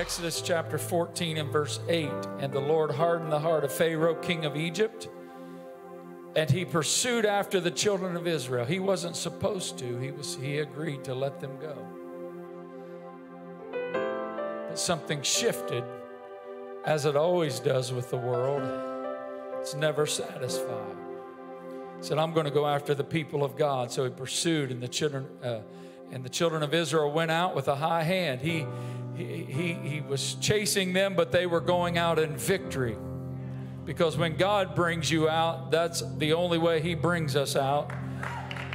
Exodus chapter 14 and verse 8. And the Lord hardened the heart of Pharaoh, king of Egypt, and he pursued after the children of Israel. He wasn't supposed to, he, was, he agreed to let them go. But something shifted, as it always does with the world. It's never satisfied. He said, I'm going to go after the people of God. So he pursued, and the children. Uh, and the children of Israel went out with a high hand. He, he, he, was chasing them, but they were going out in victory. Because when God brings you out, that's the only way He brings us out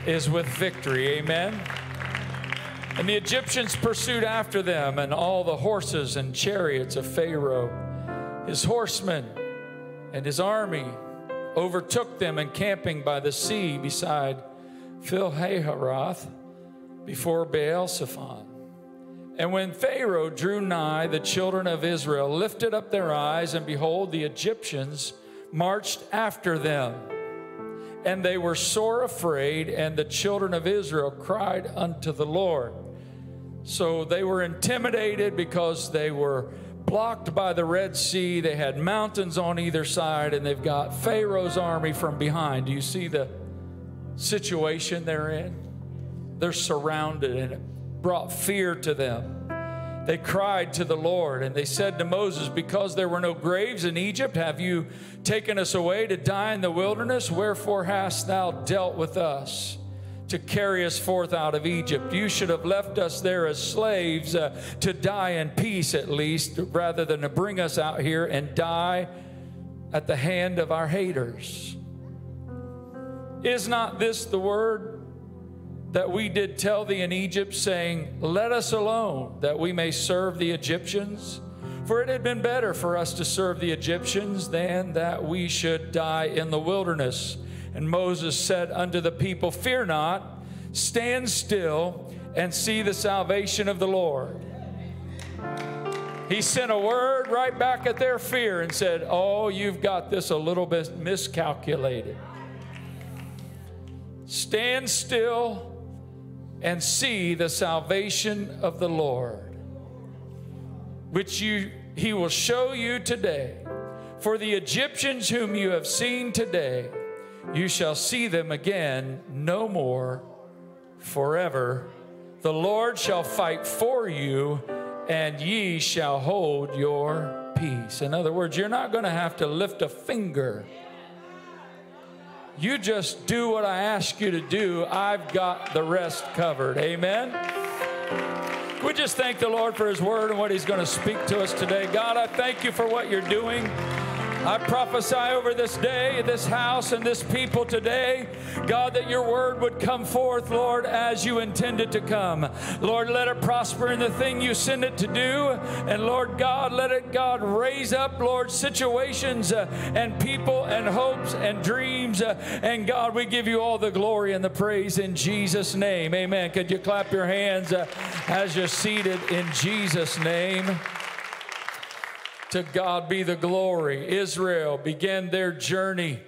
is with victory. Amen. And the Egyptians pursued after them, and all the horses and chariots of Pharaoh, his horsemen, and his army overtook them encamping by the sea beside Pihahiroth before Baal Zephon. And when Pharaoh drew nigh, the children of Israel lifted up their eyes, and behold, the Egyptians marched after them. And they were sore afraid, and the children of Israel cried unto the Lord. So they were intimidated because they were blocked by the Red Sea. They had mountains on either side, and they've got Pharaoh's army from behind. Do you see the situation they're in? They're surrounded, and it brought fear to them. They cried to the Lord, and they said to Moses, Because there were no graves in Egypt, have you taken us away to die in the wilderness? Wherefore hast thou dealt with us? to carry us forth out of Egypt. You should have left us there as slaves uh, to die in peace, at least, rather than to bring us out here and die at the hand of our haters. Is not this the word that we did tell thee in Egypt, saying, Let us alone, that we may serve the Egyptians? For it had been better for us to serve the Egyptians than that we should die in the wilderness. And Moses said unto the people, Fear not, stand still and see the salvation of the Lord. He sent a word right back at their fear and said, Oh, you've got this a little bit miscalculated. Stand still and see the salvation of the Lord, which you, he will show you today. For the Egyptians whom you have seen today, you shall see them again no more forever. The Lord shall fight for you, and ye shall hold your peace. In other words, you're not going to have to lift a finger you just do what I ask you to do. I've got the rest covered. Amen. We just thank the Lord for His word and what He's going to speak to us today. God, I thank you for what you're doing. I prophesy over this day, this house, and this people today, God, that your word would come forth, Lord, as you intended to come. Lord, let it prosper in the thing you send it to do. And Lord God, let it, God, raise up, Lord, situations uh, and people and hopes and dreams. Uh, and God, we give you all the glory and the praise in Jesus' name. Amen. Could you clap your hands uh, as you're seated in Jesus' name? To God be the glory. Israel began their journey,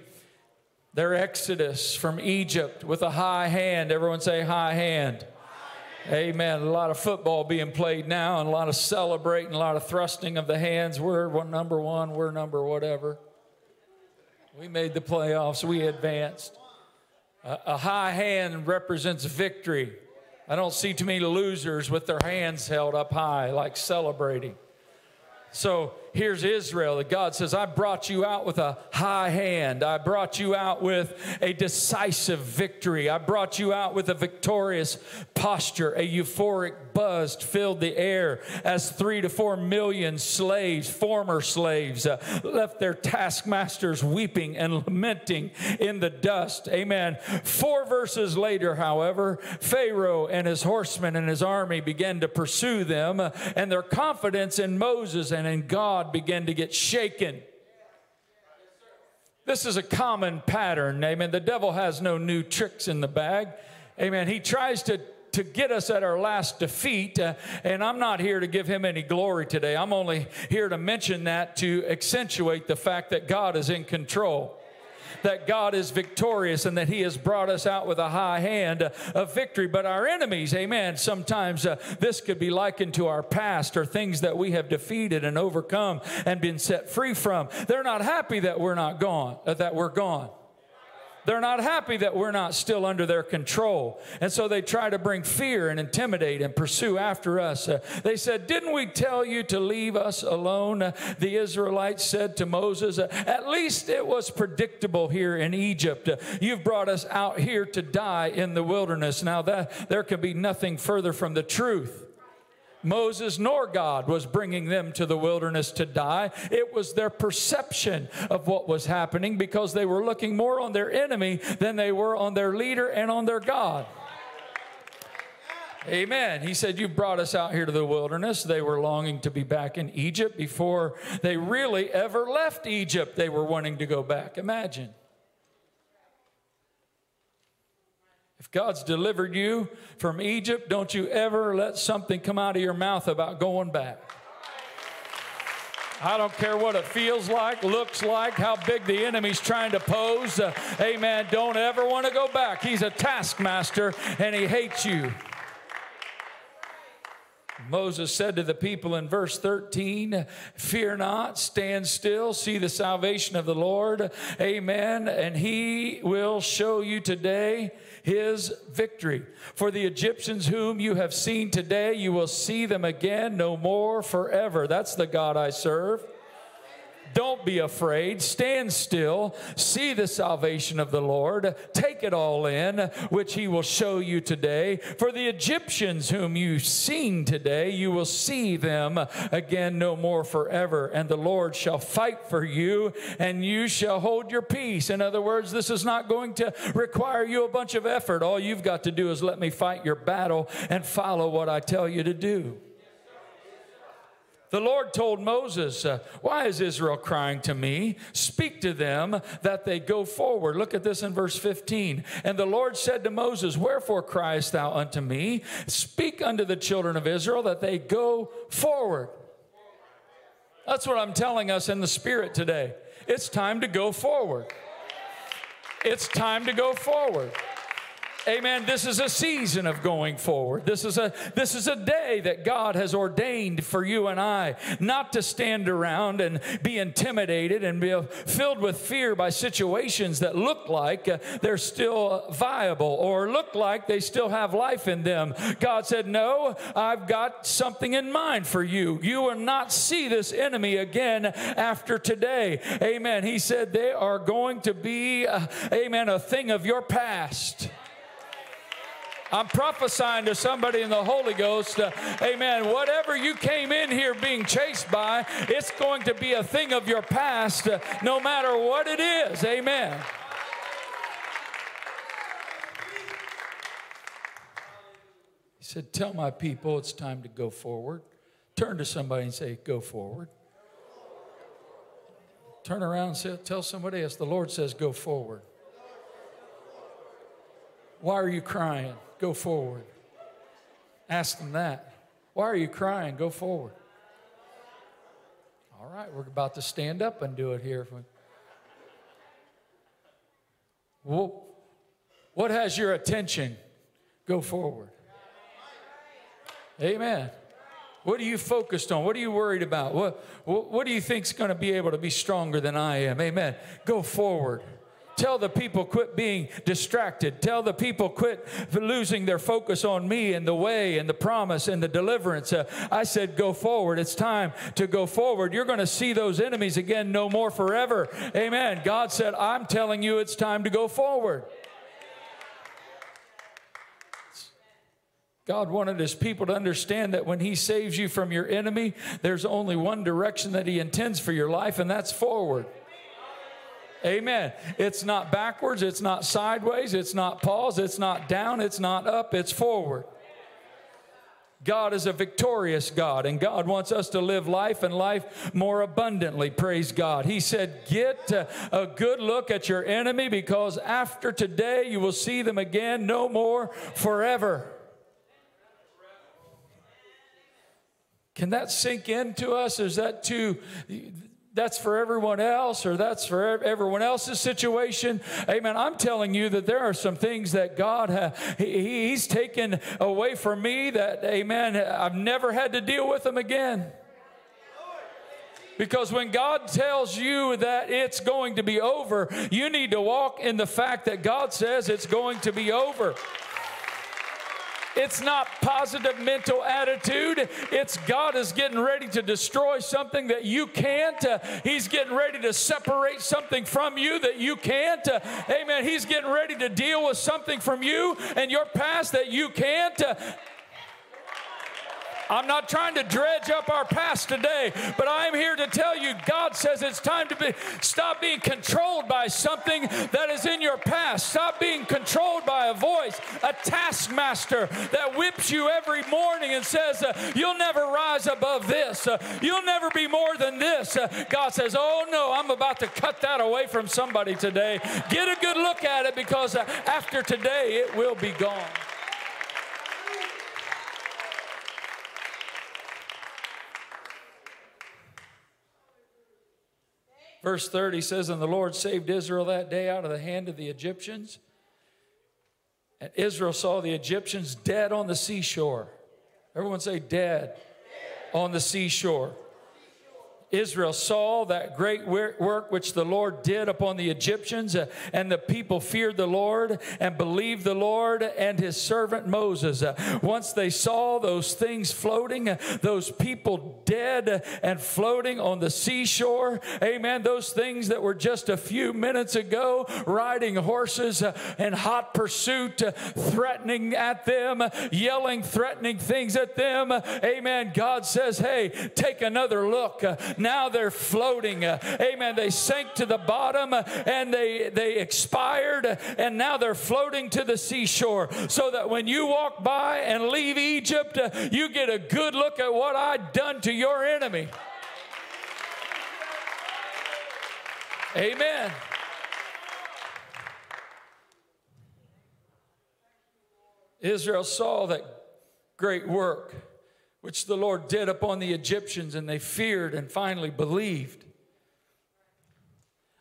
their exodus from Egypt with a high hand. Everyone say, high hand. Amen. A lot of football being played now, and a lot of celebrating, a lot of thrusting of the hands. We're number one, we're number whatever. We made the playoffs, we advanced. A, a high hand represents victory. I don't see too many losers with their hands held up high, like celebrating. So here's Israel that God says, I brought you out with a high hand. I brought you out with a decisive victory. I brought you out with a victorious posture. A euphoric buzz filled the air as three to four million slaves, former slaves, uh, left their taskmasters weeping and lamenting in the dust. Amen. Four verses later, however, Pharaoh and his horsemen and his army began to pursue them, uh, and their confidence in Moses and in God God began to get shaken. This is a common pattern. Amen. The devil has no new tricks in the bag. Amen. He tries to to get us at our last defeat. Uh, and I'm not here to give him any glory today. I'm only here to mention that to accentuate the fact that God is in control. That God is victorious and that He has brought us out with a high hand of victory. But our enemies, amen, sometimes uh, this could be likened to our past or things that we have defeated and overcome and been set free from. They're not happy that we're not gone, uh, that we're gone. They're not happy that we're not still under their control. And so they try to bring fear and intimidate and pursue after us. Uh, they said, Didn't we tell you to leave us alone? Uh, the Israelites said to Moses, uh, At least it was predictable here in Egypt. Uh, you've brought us out here to die in the wilderness. Now, that, there can be nothing further from the truth. Moses nor God was bringing them to the wilderness to die. It was their perception of what was happening because they were looking more on their enemy than they were on their leader and on their God. Amen. He said, You brought us out here to the wilderness. They were longing to be back in Egypt before they really ever left Egypt. They were wanting to go back. Imagine. If God's delivered you from Egypt, don't you ever let something come out of your mouth about going back. I don't care what it feels like, looks like, how big the enemy's trying to pose. Uh, amen. Don't ever want to go back. He's a taskmaster and he hates you. Moses said to the people in verse 13, Fear not, stand still, see the salvation of the Lord. Amen. And he will show you today his victory. For the Egyptians whom you have seen today, you will see them again no more forever. That's the God I serve. Don't be afraid. Stand still. See the salvation of the Lord. Take it all in, which he will show you today. For the Egyptians whom you've seen today, you will see them again no more forever. And the Lord shall fight for you, and you shall hold your peace. In other words, this is not going to require you a bunch of effort. All you've got to do is let me fight your battle and follow what I tell you to do. The Lord told Moses, uh, Why is Israel crying to me? Speak to them that they go forward. Look at this in verse 15. And the Lord said to Moses, Wherefore criest thou unto me? Speak unto the children of Israel that they go forward. That's what I'm telling us in the Spirit today. It's time to go forward. It's time to go forward. Amen. This is a season of going forward. This is a this is a day that God has ordained for you and I, not to stand around and be intimidated and be filled with fear by situations that look like uh, they're still viable or look like they still have life in them. God said, "No, I've got something in mind for you. You will not see this enemy again after today." Amen. He said they are going to be uh, amen a thing of your past. I'm prophesying to somebody in the Holy Ghost. Uh, amen. Whatever you came in here being chased by, it's going to be a thing of your past, uh, no matter what it is. Amen. He said, Tell my people it's time to go forward. Turn to somebody and say, Go forward. Turn around and say, tell somebody else, the Lord says, Go forward. Why are you crying? Go forward. Ask them that. Why are you crying? Go forward. All right, we're about to stand up and do it here. Well, what has your attention? Go forward. Amen. What are you focused on? What are you worried about? What, what, what do you think is going to be able to be stronger than I am? Amen. Go forward. Tell the people quit being distracted. Tell the people quit losing their focus on me and the way and the promise and the deliverance. Uh, I said, go forward. It's time to go forward. You're going to see those enemies again no more forever. Amen. God said, I'm telling you it's time to go forward. God wanted his people to understand that when he saves you from your enemy, there's only one direction that he intends for your life, and that's forward. Amen. It's not backwards, it's not sideways, it's not pause, it's not down, it's not up, it's forward. God is a victorious God, and God wants us to live life and life more abundantly. Praise God. He said, Get a good look at your enemy because after today you will see them again no more forever. Can that sink into us? Is that too that's for everyone else or that's for everyone else's situation. Amen. I'm telling you that there are some things that God, ha, he, He's taken away from me that, amen, I've never had to deal with them again. Because when God tells you that it's going to be over, you need to walk in the fact that God says it's going to be over. It's not positive mental attitude. It's God is getting ready to destroy something that you can't. Uh, he's getting ready to separate something from you that you can't. Uh, amen. He's getting ready to deal with something from you and your past that you can't. Uh, I'm not trying to dredge up our past today, but I'm here to tell you God says it's time to be, stop being controlled by something that is in your past. Stop being controlled by a voice, a taskmaster that whips you every morning and says, uh, You'll never rise above this. Uh, you'll never be more than this. Uh, God says, Oh no, I'm about to cut that away from somebody today. Get a good look at it because uh, after today, it will be gone. Verse 30 says, And the Lord saved Israel that day out of the hand of the Egyptians. And Israel saw the Egyptians dead on the seashore. Everyone say, dead, dead. on the seashore. Israel saw that great work which the Lord did upon the Egyptians, uh, and the people feared the Lord and believed the Lord and his servant Moses. Uh, once they saw those things floating, uh, those people dead and floating on the seashore, amen, those things that were just a few minutes ago riding horses in hot pursuit, threatening at them, yelling threatening things at them, amen. God says, hey, take another look now they're floating. Uh, amen. They sank to the bottom uh, and they, they expired, and now they're floating to the seashore. So that when you walk by and leave Egypt, uh, you get a good look at what I've done to your enemy. Amen. Israel saw that great work which the Lord did upon the Egyptians, and they feared and finally believed.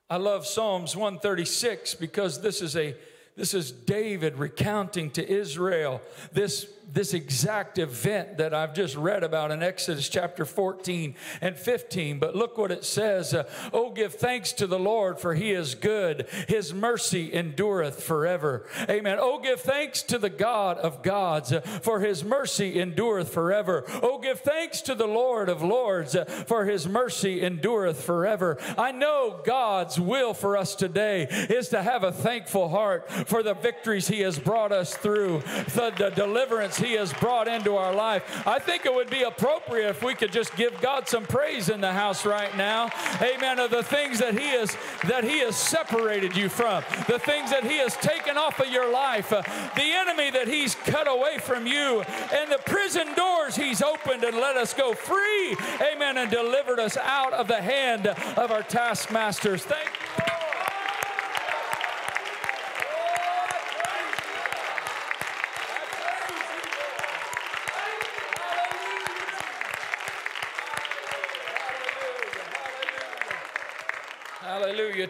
I love Psalms 136 because this is a this is David recounting to Israel this this exact event that I've just read about in Exodus chapter 14 and 15. But look what it says uh, Oh, give thanks to the Lord, for he is good. His mercy endureth forever. Amen. Oh, give thanks to the God of gods, uh, for his mercy endureth forever. Oh, give thanks to the Lord of lords, uh, for his mercy endureth forever. I know God's will for us today is to have a thankful heart for the victories he has brought us through, the, the deliverance he has brought into our life. I think it would be appropriate if we could just give God some praise in the house right now. Amen. Of the things that he has that he has separated you from, the things that he has taken off of your life, uh, the enemy that he's cut away from you, and the prison doors he's opened and let us go free. Amen. And delivered us out of the hand of our taskmasters. Thank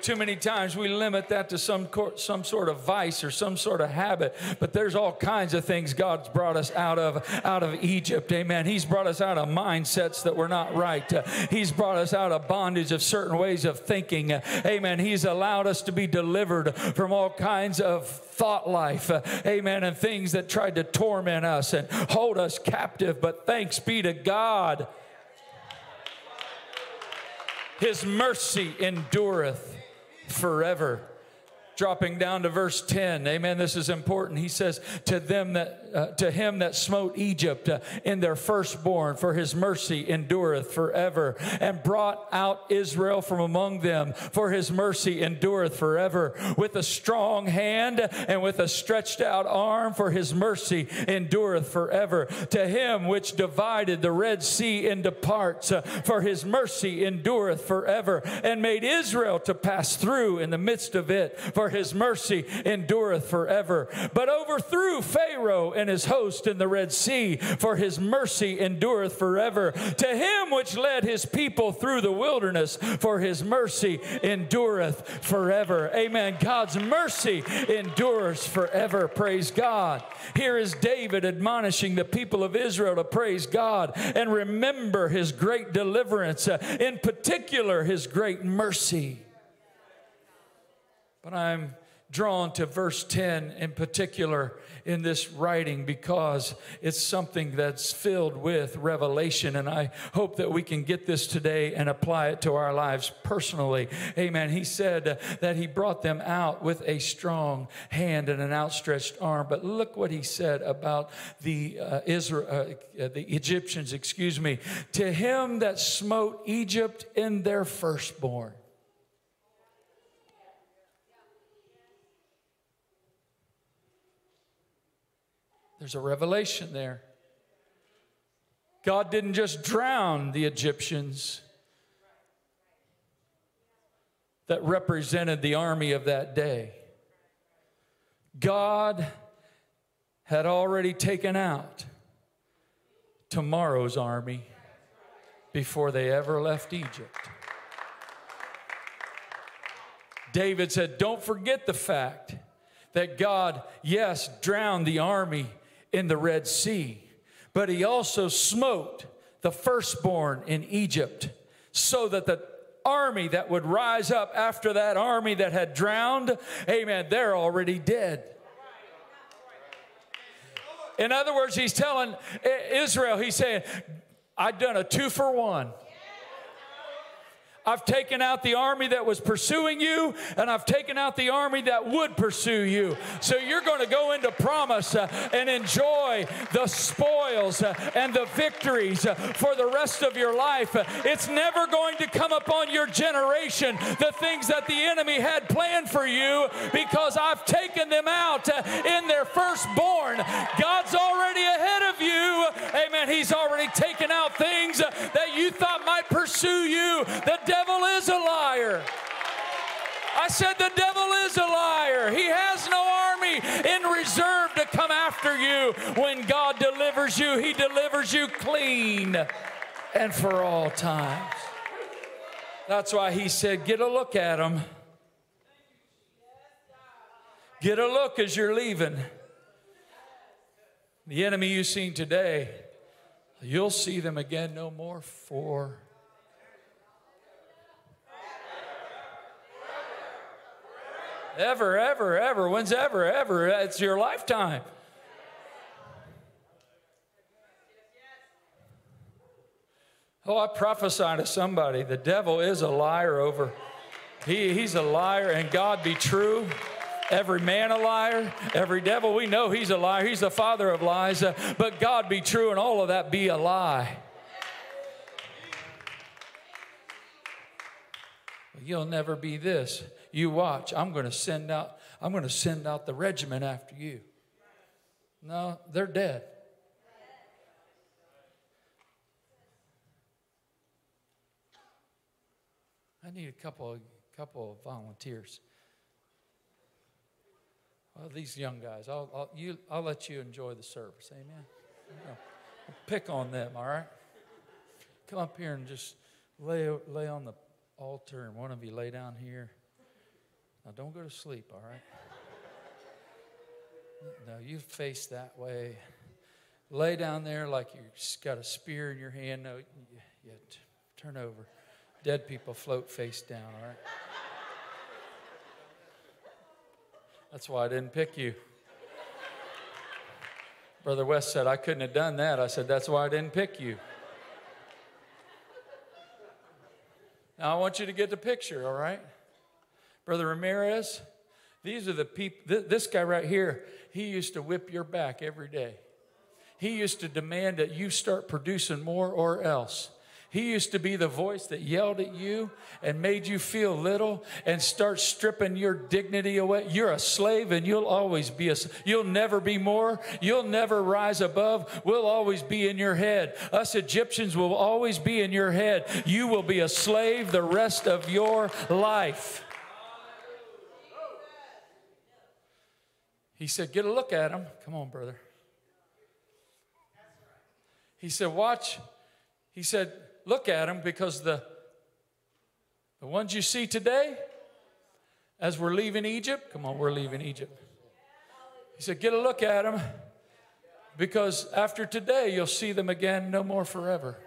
Too many times we limit that to some, some sort of vice or some sort of habit, but there's all kinds of things God's brought us out of out of Egypt. Amen. He's brought us out of mindsets that were not right. Uh, he's brought us out of bondage of certain ways of thinking. Uh, amen. He's allowed us to be delivered from all kinds of thought life. Uh, amen. And things that tried to torment us and hold us captive. But thanks be to God his mercy endureth forever. Dropping down to verse 10 amen this is important. He says to them that uh, to him that smote egypt uh, in their firstborn for his mercy endureth forever and brought out israel from among them for his mercy endureth forever with a strong hand and with a stretched out arm for his mercy endureth forever to him which divided the red sea into parts uh, for his mercy endureth forever and made israel to pass through in the midst of it for his mercy endureth forever. But overthrew Pharaoh and his host in the Red Sea, for his mercy endureth forever. To him which led his people through the wilderness, for his mercy endureth forever. Amen. God's mercy endures forever. Praise God. Here is David admonishing the people of Israel to praise God and remember his great deliverance, uh, in particular, his great mercy. But I'm drawn to verse 10 in particular in this writing because it's something that's filled with revelation. And I hope that we can get this today and apply it to our lives personally. Amen. He said that he brought them out with a strong hand and an outstretched arm. But look what he said about the uh, Israel, uh, the Egyptians, excuse me. To him that smote Egypt in their firstborn. There's a revelation there. God didn't just drown the Egyptians that represented the army of that day. God had already taken out tomorrow's army before they ever left Egypt. David said, Don't forget the fact that God, yes, drowned the army in the Red Sea, but he also smote the firstborn in Egypt so that the army that would rise up after that army that had drowned, amen, they're already dead. In other words, he's telling Israel, he's saying, I've done a two for one. I've taken out the army that was pursuing you, and I've taken out the army that would pursue you. So you're going to go into promise uh, and enjoy the spoils uh, and the victories uh, for the rest of your life. It's never going to come upon your generation the things that the enemy had planned for you because I've taken them out uh, in their firstborn. God's already ahead of you. Amen. He's already taken out things uh, that you thought might pursue you. The devil is a liar. I said, The devil is a liar. He has no army in reserve to come after you. When God delivers you, He delivers you clean and for all times. That's why He said, Get a look at him. Get a look as you're leaving. The enemy you've seen today, you'll see them again no more for Ever, ever, ever. When's ever, ever? It's your lifetime. Oh, I prophesy to somebody the devil is a liar over. He, he's a liar, and God be true. Every man a liar, every devil, we know he's a liar. He's the father of lies, uh, but God be true, and all of that be a lie. You'll never be this. You watch. I'm going to send out. I'm going to send out the regiment after you. No, they're dead. I need a couple of couple of volunteers. Well, these young guys, I'll, I'll, you, I'll let you enjoy the service. Amen. pick on them, all right? Come up here and just lay, lay on the altar, and one of you lay down here. Now, don't go to sleep, all right? Now, you face that way. Lay down there like you've got a spear in your hand. No, yeah, turn over. Dead people float face down, all right? That's why I didn't pick you. Brother West said, I couldn't have done that. I said, That's why I didn't pick you. Now, I want you to get the picture, all right? Brother Ramirez, these are the people, th- this guy right here, he used to whip your back every day. He used to demand that you start producing more or else. He used to be the voice that yelled at you and made you feel little and start stripping your dignity away. You're a slave and you'll always be a you'll never be more. You'll never rise above. We'll always be in your head. Us Egyptians will always be in your head. You will be a slave the rest of your life. He said, Get a look at him. Come on, brother. He said, Watch. He said, Look at him because the, the ones you see today, as we're leaving Egypt, come on, we're leaving Egypt. He said, Get a look at them because after today, you'll see them again no more forever.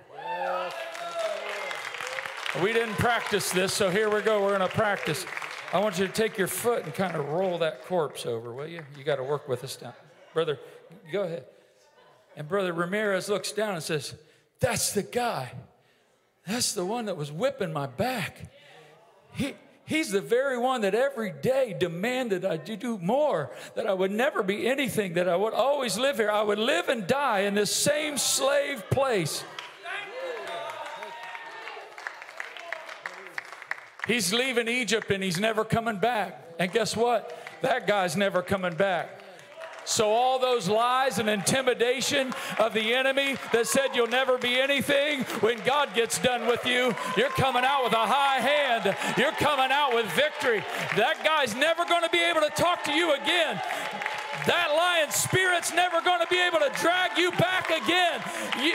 We didn't practice this, so here we go. We're going to practice. I want you to take your foot and kind of roll that corpse over, will you? You got to work with us now. Brother, go ahead. And Brother Ramirez looks down and says, That's the guy. That's the one that was whipping my back. He, He's the very one that every day demanded I do more, that I would never be anything, that I would always live here. I would live and die in this same slave place. He's leaving Egypt and he's never coming back. And guess what? That guy's never coming back. So, all those lies and intimidation of the enemy that said you'll never be anything, when God gets done with you, you're coming out with a high hand. You're coming out with victory. That guy's never going to be able to talk to you again. That lion spirit's never going to be able to drag you back again. You,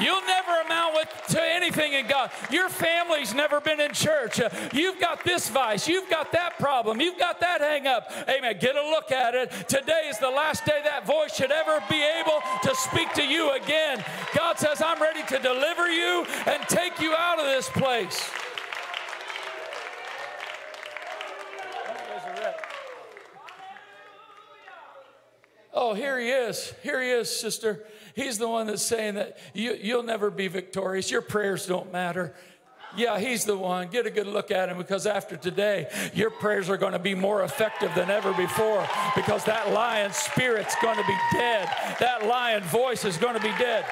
You'll never amount with, to anything in God. Your family's never been in church. Uh, you've got this vice. You've got that problem. You've got that hang up. Amen. Get a look at it. Today is the last day that voice should ever be able to speak to you again. God says, I'm ready to deliver you and take you out of this place. Oh, here he is. Here he is, sister. He's the one that's saying that you, you'll never be victorious. Your prayers don't matter. Yeah, he's the one. Get a good look at him because after today, your prayers are going to be more effective than ever before because that lion spirit's going to be dead. That lion voice is going to be dead.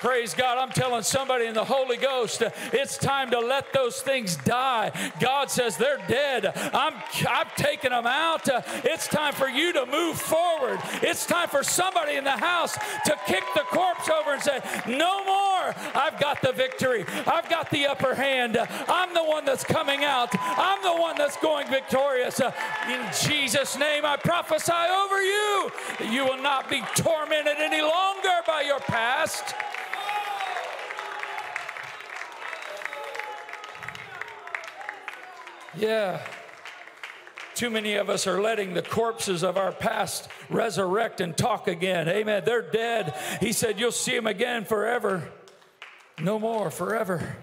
Praise God. I'm telling somebody in the Holy Ghost, it's time to let those things die. God says they're dead. I'm, I've taken them out. It's time for you to move forward. It's time for somebody in the house to kick the corpse over and say, No more. I've got the victory. I've got the upper hand. I'm the one that's coming out. I'm the one that's going victorious. In Jesus' name, I prophesy over you you will not be tormented any longer by your past. Yeah. Too many of us are letting the corpses of our past resurrect and talk again. Amen. They're dead. He said, You'll see them again forever. No more, forever.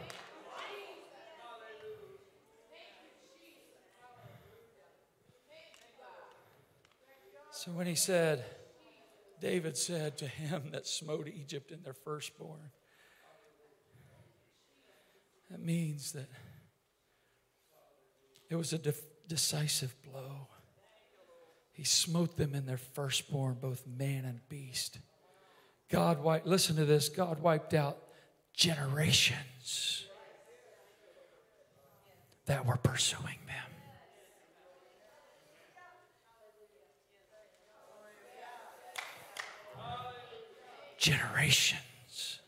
So when he said, David said to him that smote Egypt in their firstborn, that means that it was a de- decisive blow. He smote them in their firstborn, both man and beast. God wiped, listen to this, God wiped out generations that were pursuing them. Generations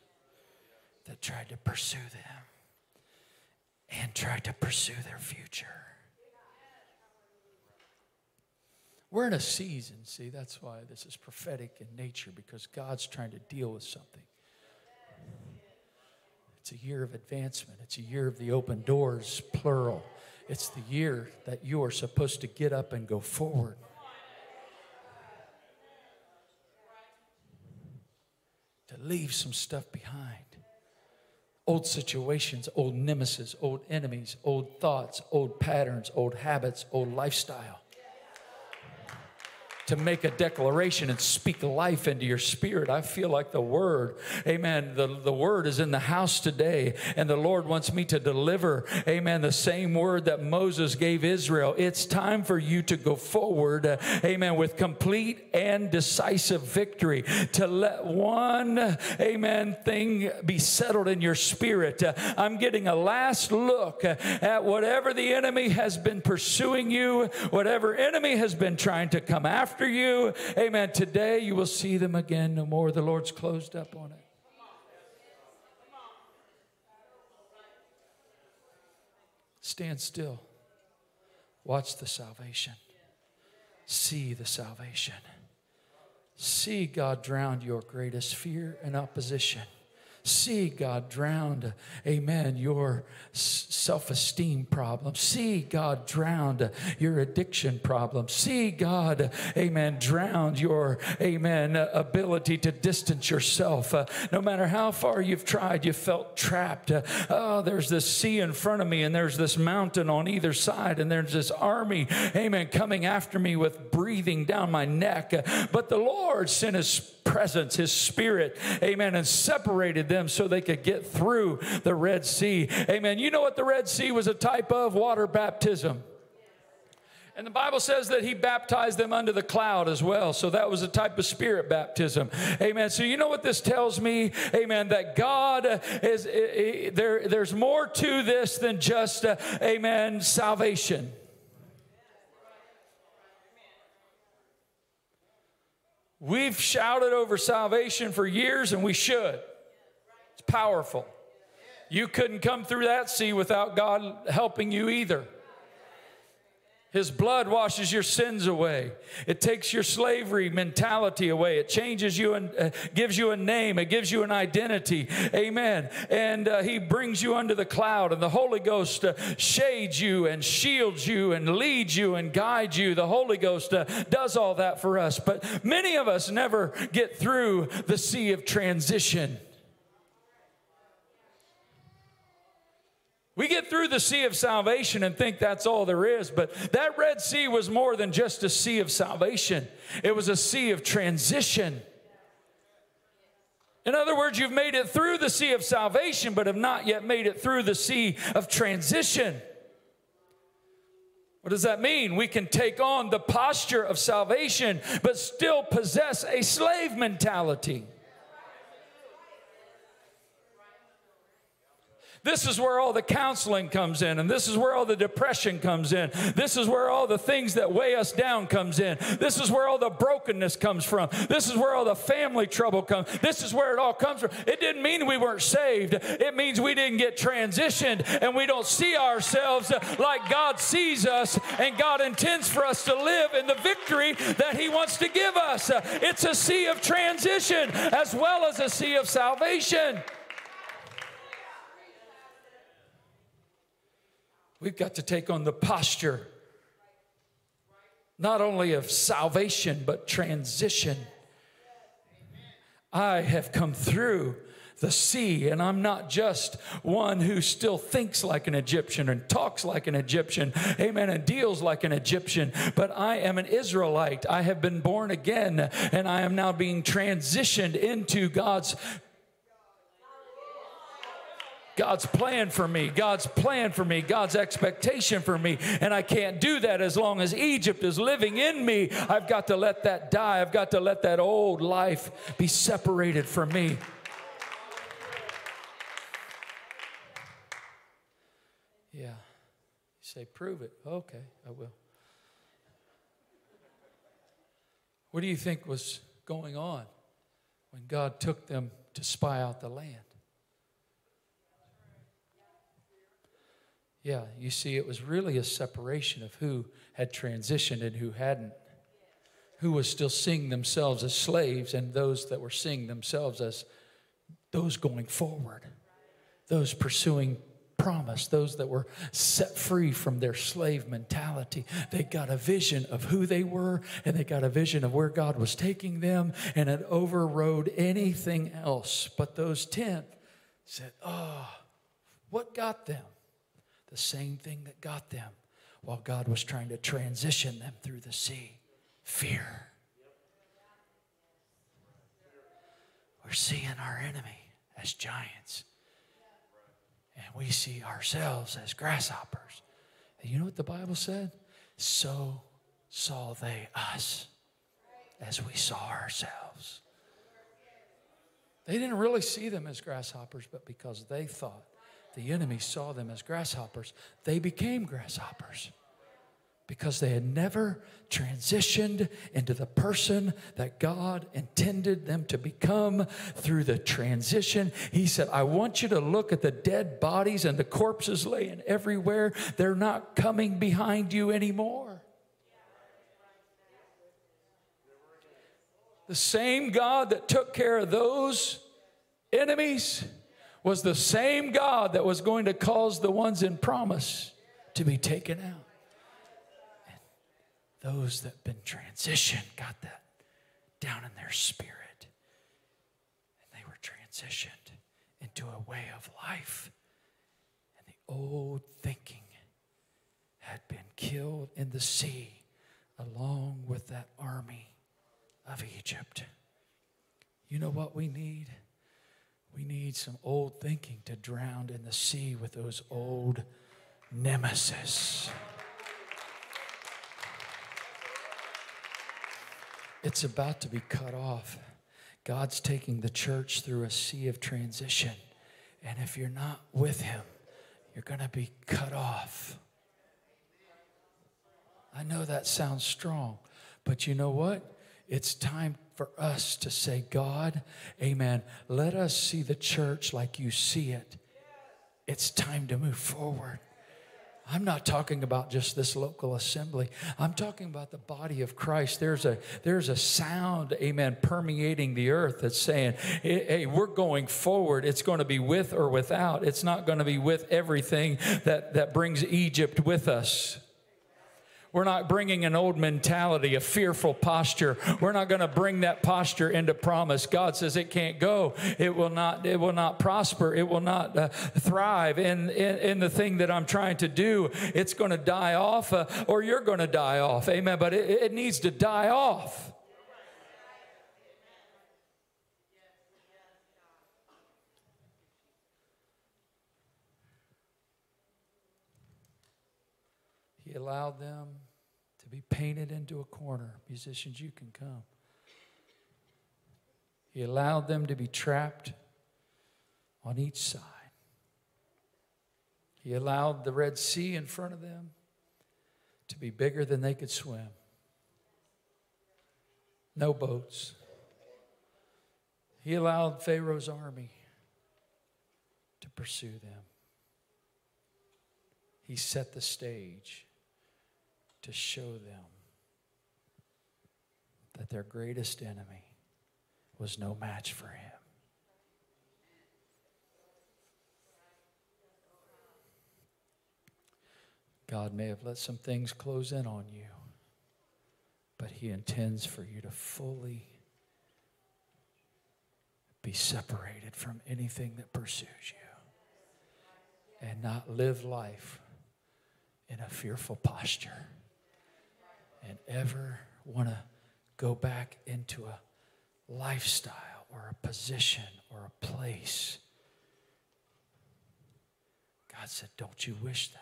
that tried to pursue them and tried to pursue their future. We're in a season, see, that's why this is prophetic in nature, because God's trying to deal with something. It's a year of advancement, it's a year of the open doors, plural. It's the year that you are supposed to get up and go forward. To leave some stuff behind old situations, old nemesis, old enemies, old thoughts, old patterns, old habits, old lifestyle to make a declaration and speak life into your spirit. I feel like the word, amen, the, the word is in the house today, and the Lord wants me to deliver, amen, the same word that Moses gave Israel. It's time for you to go forward, uh, amen, with complete and decisive victory, to let one, amen, thing be settled in your spirit. Uh, I'm getting a last look at whatever the enemy has been pursuing you, whatever enemy has been trying to come after after you. Amen. Today you will see them again no more. The Lord's closed up on it. Stand still. Watch the salvation. see the salvation. See God drown your greatest fear and opposition See God drowned, amen, your self esteem problem. See God drowned your addiction problem. See God, amen, drowned your, amen, ability to distance yourself. Uh, no matter how far you've tried, you felt trapped. Uh, oh, there's this sea in front of me, and there's this mountain on either side, and there's this army, amen, coming after me with breathing down my neck. Uh, but the Lord sent his presence, His Spirit, amen, and separated them so they could get through the Red Sea. Amen. You know what the Red Sea was a type of? Water baptism. And the Bible says that he baptized them under the cloud as well. So that was a type of spirit baptism. Amen. So you know what this tells me? Amen. That God is, there, there's more to this than just, uh, amen, salvation. We've shouted over salvation for years, and we should. It's powerful. You couldn't come through that sea without God helping you either. His blood washes your sins away. It takes your slavery mentality away. It changes you and uh, gives you a name. It gives you an identity. Amen. And uh, He brings you under the cloud, and the Holy Ghost uh, shades you and shields you and leads you and guides you. The Holy Ghost uh, does all that for us. But many of us never get through the sea of transition. We get through the sea of salvation and think that's all there is, but that Red Sea was more than just a sea of salvation, it was a sea of transition. In other words, you've made it through the sea of salvation, but have not yet made it through the sea of transition. What does that mean? We can take on the posture of salvation, but still possess a slave mentality. This is where all the counseling comes in, and this is where all the depression comes in. This is where all the things that weigh us down comes in. This is where all the brokenness comes from. This is where all the family trouble comes. This is where it all comes from. It didn't mean we weren't saved. It means we didn't get transitioned and we don't see ourselves like God sees us and God intends for us to live in the victory that he wants to give us. It's a sea of transition as well as a sea of salvation. We've got to take on the posture not only of salvation, but transition. I have come through the sea, and I'm not just one who still thinks like an Egyptian and talks like an Egyptian, amen, and deals like an Egyptian, but I am an Israelite. I have been born again, and I am now being transitioned into God's God's plan for me, God's plan for me, God's expectation for me. And I can't do that as long as Egypt is living in me. I've got to let that die. I've got to let that old life be separated from me. Yeah. You say, prove it. Okay, I will. What do you think was going on when God took them to spy out the land? Yeah, you see, it was really a separation of who had transitioned and who hadn't. Who was still seeing themselves as slaves and those that were seeing themselves as those going forward, those pursuing promise, those that were set free from their slave mentality. They got a vision of who they were and they got a vision of where God was taking them, and it overrode anything else. But those 10 said, Oh, what got them? The same thing that got them while God was trying to transition them through the sea fear. We're seeing our enemy as giants, and we see ourselves as grasshoppers. And you know what the Bible said? So saw they us as we saw ourselves. They didn't really see them as grasshoppers, but because they thought the enemy saw them as grasshoppers, they became grasshoppers because they had never transitioned into the person that God intended them to become through the transition. He said, I want you to look at the dead bodies and the corpses laying everywhere. They're not coming behind you anymore. The same God that took care of those enemies was the same God that was going to cause the ones in promise to be taken out. And those that have been transitioned got that down in their spirit. And they were transitioned into a way of life. And the old thinking had been killed in the sea along with that army of Egypt. You know what we need? We need some old thinking to drown in the sea with those old nemesis. It's about to be cut off. God's taking the church through a sea of transition. And if you're not with Him, you're going to be cut off. I know that sounds strong, but you know what? It's time for us to say, God, amen. Let us see the church like you see it. It's time to move forward. I'm not talking about just this local assembly. I'm talking about the body of Christ. There's a there's a sound, amen, permeating the earth that's saying, "Hey, we're going forward. It's going to be with or without. It's not going to be with everything that that brings Egypt with us." We're not bringing an old mentality, a fearful posture. We're not going to bring that posture into promise. God says it can't go. It will not. It will not prosper. It will not uh, thrive in, in, in the thing that I'm trying to do. It's going to die off, uh, or you're going to die off. Amen. But it, it needs to die off. He allowed them to be painted into a corner. Musicians, you can come. He allowed them to be trapped on each side. He allowed the Red Sea in front of them to be bigger than they could swim. No boats. He allowed Pharaoh's army to pursue them. He set the stage to show them that their greatest enemy was no match for him. God may have let some things close in on you, but He intends for you to fully be separated from anything that pursues you and not live life in a fearful posture and ever want to go back into a lifestyle or a position or a place. God said, Don't you wish that?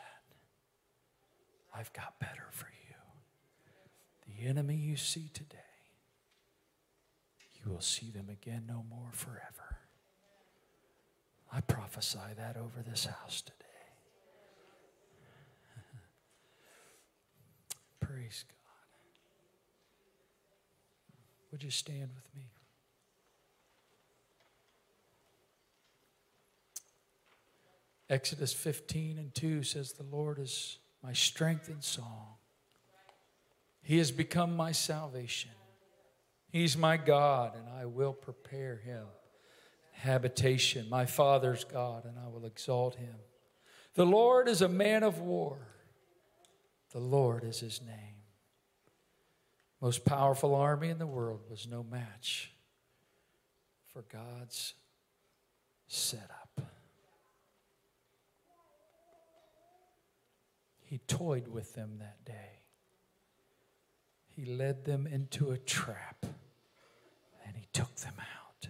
I've got better for you. The enemy you see today, you will see them again no more forever. I prophesy that over this house today. Praise God. Would you stand with me? Exodus 15 and 2 says, The Lord is my strength and song. He has become my salvation. He's my God, and I will prepare him habitation, my Father's God, and I will exalt him. The Lord is a man of war. The Lord is his name most powerful army in the world was no match for God's setup. He toyed with them that day. He led them into a trap and he took them out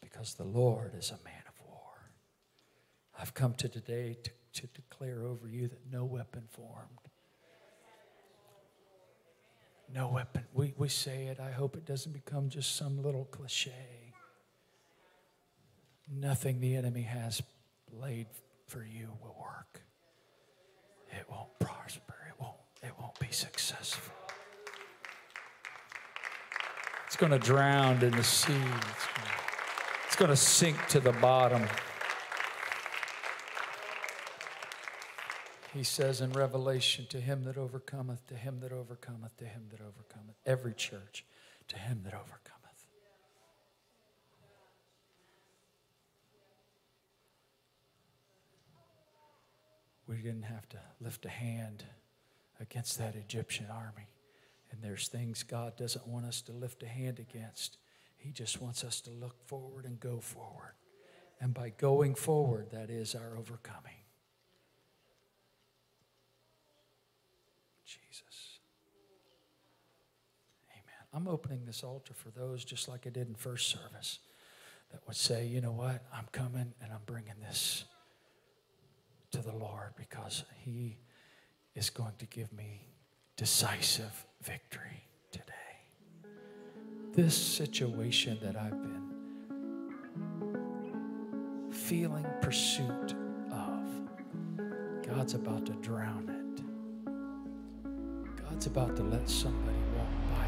because the Lord is a man of war. I've come to today to, to declare over you that no weapon formed no weapon. We, we say it. I hope it doesn't become just some little cliche. Nothing the enemy has laid for you will work. It won't prosper. It won't, it won't be successful. It's going to drown in the sea. It's going to sink to the bottom. He says in Revelation, to him that overcometh, to him that overcometh, to him that overcometh. Every church. to him that overcometh. We didn't have to lift a hand against that Egyptian army. And there's things God doesn't want us to lift a hand against. He just wants us to look forward and go forward. And by going forward, that is our overcoming. Jesus. Amen. I'm opening this altar for those, just like I did in first service, that would say, you know what, I'm coming and I'm bringing this to the Lord because He is going to give me decisive victory today. This situation that I've been feeling pursuit of, God's about to drown it. God's about to let somebody walk by